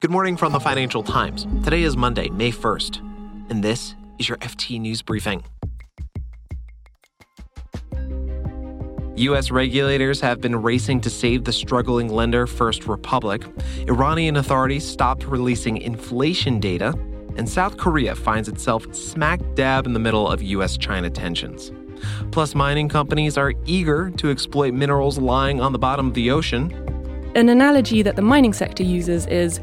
Good morning from the Financial Times. Today is Monday, May 1st, and this is your FT News Briefing. U.S. regulators have been racing to save the struggling lender First Republic. Iranian authorities stopped releasing inflation data, and South Korea finds itself smack dab in the middle of U.S. China tensions. Plus, mining companies are eager to exploit minerals lying on the bottom of the ocean. An analogy that the mining sector uses is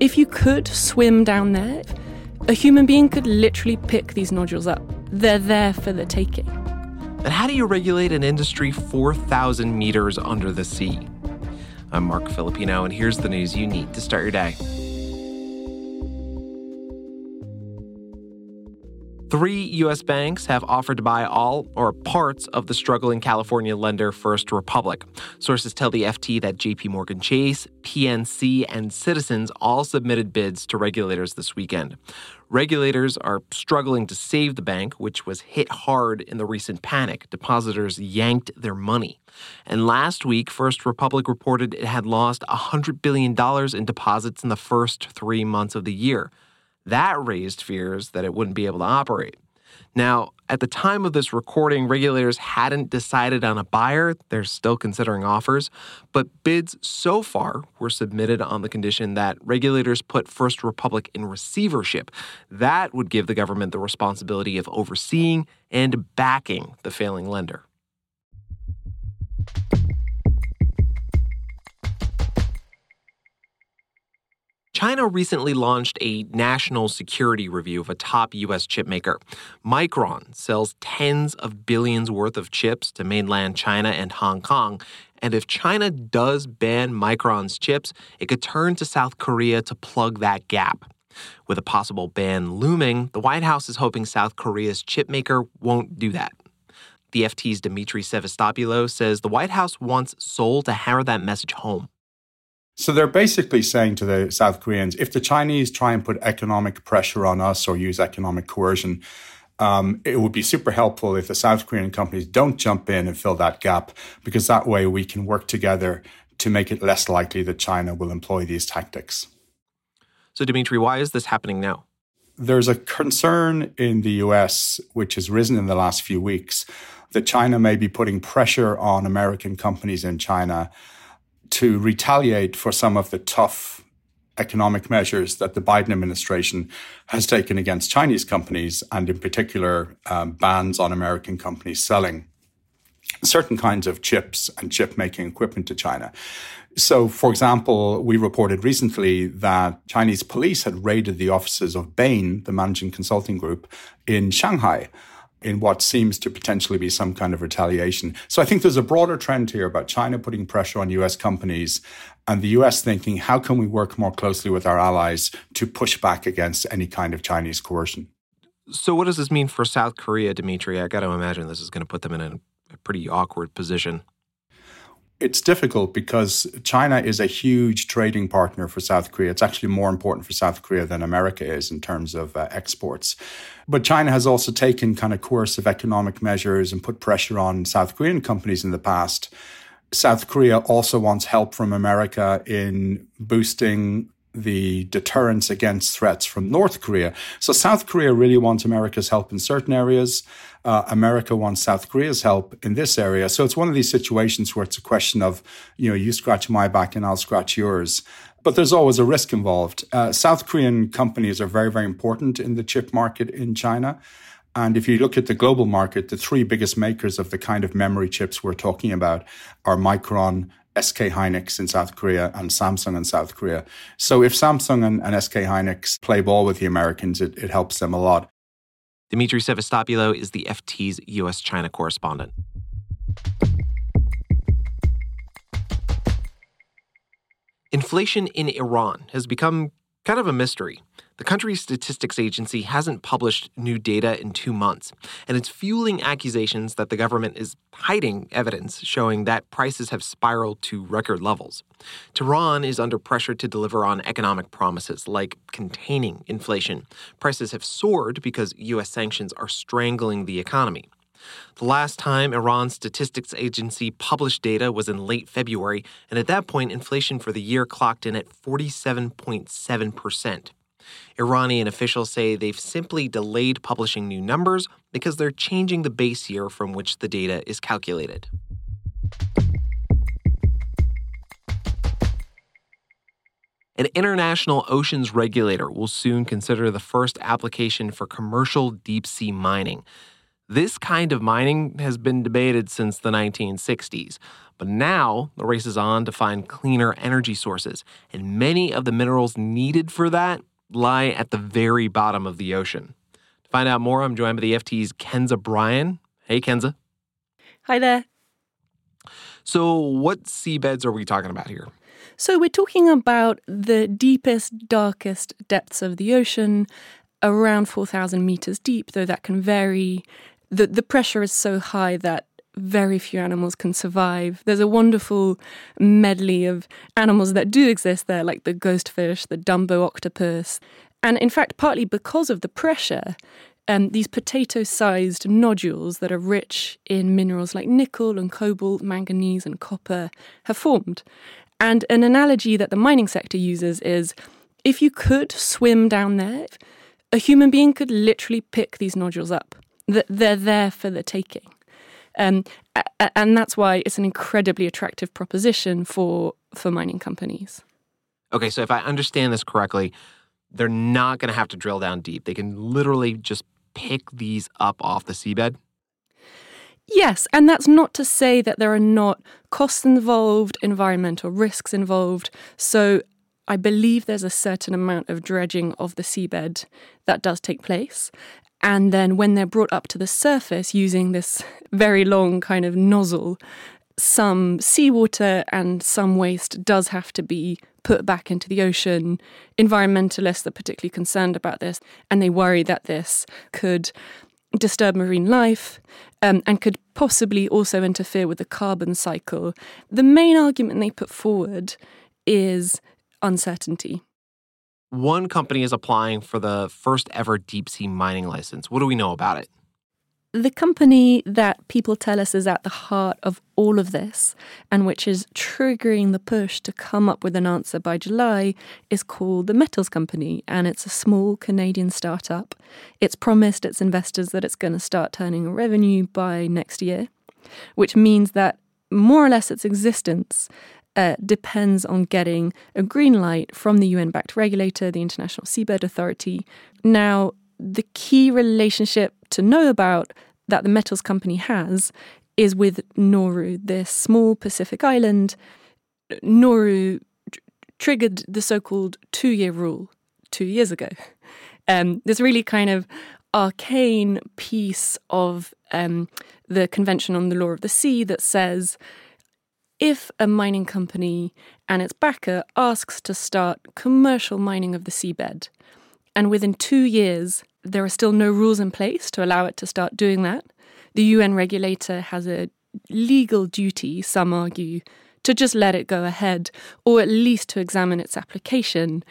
if you could swim down there, a human being could literally pick these nodules up. They're there for the taking. But how do you regulate an industry 4,000 meters under the sea? I'm Marc Filippino, and here's the news you need to start your day. Three U.S. banks have offered to buy all or parts of the struggling California lender First Republic. Sources tell the FT that JP Morgan Chase, PNC, and Citizens all submitted bids to regulators this weekend. Regulators are struggling to save the bank, which was hit hard in the recent panic. Depositors yanked their money. And last week, First Republic reported it had lost $100 billion in deposits in the first three months of the year. That raised fears that it wouldn't be able to operate. Now, at the time of this recording, regulators hadn't decided on a buyer. They're still considering offers, but bids so far were submitted on the condition that regulators put First Republic in receivership. That would give the government the responsibility of overseeing and backing the failing lender. China recently launched a national security review of a top U.S. chipmaker. Micron sells tens of billions worth of chips to mainland China and Hong Kong. And if China does ban Micron's chips, it could turn to South Korea to plug that gap. With a possible ban looming, the White House is hoping South Korea's chipmaker won't do that. The FT's Demetri Sevastopulo says the White House wants Seoul to hammer that message home. So they're basically saying to the South Koreans, if the Chinese try and put economic pressure on us or use economic coercion, um, it would be super helpful if the South Korean companies don't jump in and fill that gap, because that way we can work together to make it less likely that China will employ these tactics. So, Demetri, why is this happening now? There's a concern in the US, which has risen in the last few weeks, that China may be putting pressure on American companies in China to retaliate for some of the tough economic measures that the Biden administration has taken against Chinese companies, and in particular, um, bans on American companies selling certain kinds of chips and chip making equipment to China. So, for example, we reported recently that Chinese police had raided the offices of Bain, the managing consulting group, in Shanghai in what seems to potentially be some kind of retaliation. So I think there's a broader trend here about China putting pressure on US companies and the US thinking, how can we work more closely with our allies to push back against any kind of Chinese coercion? So, what does this mean for South Korea, Demetri? I got to imagine this is going to put them in a, a pretty awkward position it's difficult because China is a huge trading partner for South Korea. It's actually more important for South Korea than America is in terms of uh, exports. But China has also taken kind of coercive economic measures and put pressure on South Korean companies in the past. South Korea also wants help from America in boosting the deterrence against threats from North Korea. So South Korea really wants America's help in certain areas. Uh, America wants South Korea's help in this area. So it's one of these situations where it's a question of, you know, you scratch my back and I'll scratch yours. But there's always a risk involved. Uh, South Korean companies are very, very important in the chip market in China. And if you look at the global market, the three biggest makers of the kind of memory chips we're talking about are Micron, SK Hynix in South Korea and Samsung in South Korea. So if Samsung and, and SK Hynix play ball with the Americans, it, it helps them a lot. Demetri Sevastopulo is the FT's U.S. China correspondent. Inflation in Iran has become kind of a mystery. The country's statistics agency hasn't published new data in two months, and it's fueling accusations that the government is hiding evidence showing that prices have spiraled to record levels. Tehran is under pressure to deliver on economic promises like containing inflation. Prices have soared because U.S. sanctions are strangling the economy. The last time Iran's statistics agency published data was in late February, and at that point, inflation for the year clocked in at 47.7%. Iranian officials say they've simply delayed publishing new numbers because they're changing the base year from which the data is calculated. An international oceans regulator will soon consider the first application for commercial deep sea mining. This kind of mining has been debated since the 1960s, but now the race is on to find cleaner energy sources, and many of the minerals needed for that lie at the very bottom of the ocean. To find out more, I'm joined by the FT's Kenza Bryan. Hey, Kenza. Hi there. So, what seabeds are we talking about here? So, we're talking about the deepest, darkest depths of the ocean, around 4,000 meters deep, though that can vary. The, the pressure is so high that very few animals can survive. There's a wonderful medley of animals that do exist there, like the ghostfish, the Dumbo octopus. And in fact, partly because of the pressure, um, these potato sized nodules that are rich in minerals like nickel and cobalt, manganese, and copper have formed. And an analogy that the mining sector uses is if you could swim down there, a human being could literally pick these nodules up. They're there for the taking. Um, and that's why it's an incredibly attractive proposition for, for mining companies. Okay, so if I understand this correctly, they're not going to have to drill down deep. They can literally just pick these up off the seabed. Yes, and that's not to say that there are not costs involved, environmental risks involved. So I believe there's a certain amount of dredging of the seabed that does take place. And then when they're brought up to the surface using this very long kind of nozzle, some seawater and some waste does have to be put back into the ocean. Environmentalists are particularly concerned about this, and they worry that this could disturb marine life um, and could possibly also interfere with the carbon cycle. The main argument they put forward is uncertainty. One company is applying for the first ever deep sea mining license. What do we know about it? The company that people tell us is at the heart of all of this and which is triggering the push to come up with an answer by July is called the Metals Company and it's a small Canadian startup. It's promised its investors that it's going to start turning revenue by next year, which means that more or less its existence uh, depends on getting a green light from the UN backed regulator, the International Seabed Authority. Now, the key relationship to know about that the metals company has is with Nauru, this small Pacific island. Nauru tr- triggered the so called two year rule two years ago. Um, this really kind of arcane piece of um, the Convention on the Law of the Sea that says if a mining company and its backer asks to start commercial mining of the seabed, and within two years there are still no rules in place to allow it to start doing that, the UN regulator has a legal duty, some argue, to just let it go ahead, or at least to examine its application,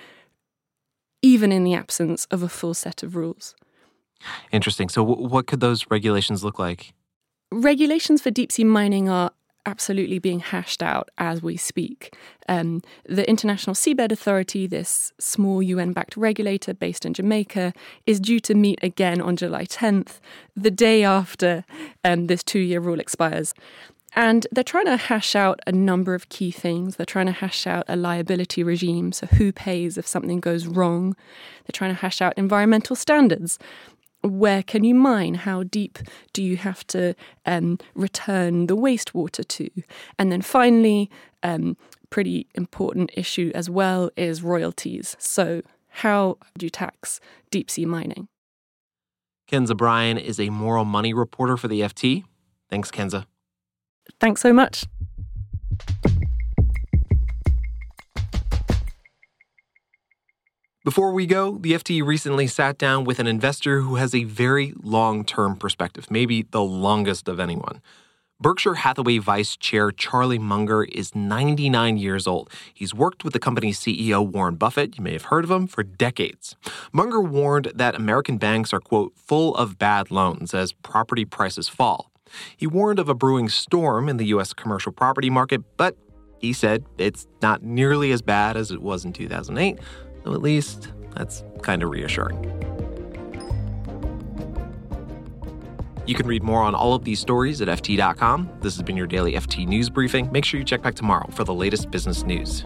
even in the absence of a full set of rules. Interesting. So, w- what could those regulations look like? Regulations for deep sea mining are absolutely being hashed out as we speak. Um, the International Seabed Authority, this small UN backed regulator based in Jamaica, is due to meet again on July 10th, the day after um, this two year rule expires. And they're trying to hash out a number of key things. They're trying to hash out a liability regime, so who pays if something goes wrong. They're trying to hash out environmental standards where can you mine? How deep do you have to um, return the wastewater to? And then finally, um, pretty important issue as well is royalties. So, how do you tax deep sea mining? Kenza Bryan is a moral money reporter for the FT. Thanks, Kenza. Thanks so much. Before we go, the FT recently sat down with an investor who has a very long term perspective, maybe the longest of anyone. Berkshire Hathaway Vice Chair Charlie Munger is 99 years old. He's worked with the company's CEO Warren Buffett, you may have heard of him, for decades. Munger warned that American banks are, quote, full of bad loans as property prices fall. He warned of a brewing storm in the U.S. commercial property market, but he said it's not nearly as bad as it was in 2008, so at least that's kind of reassuring. You can read more on all of these stories at FT.com. This has been your daily FT News Briefing. Make sure you check back tomorrow for the latest business news.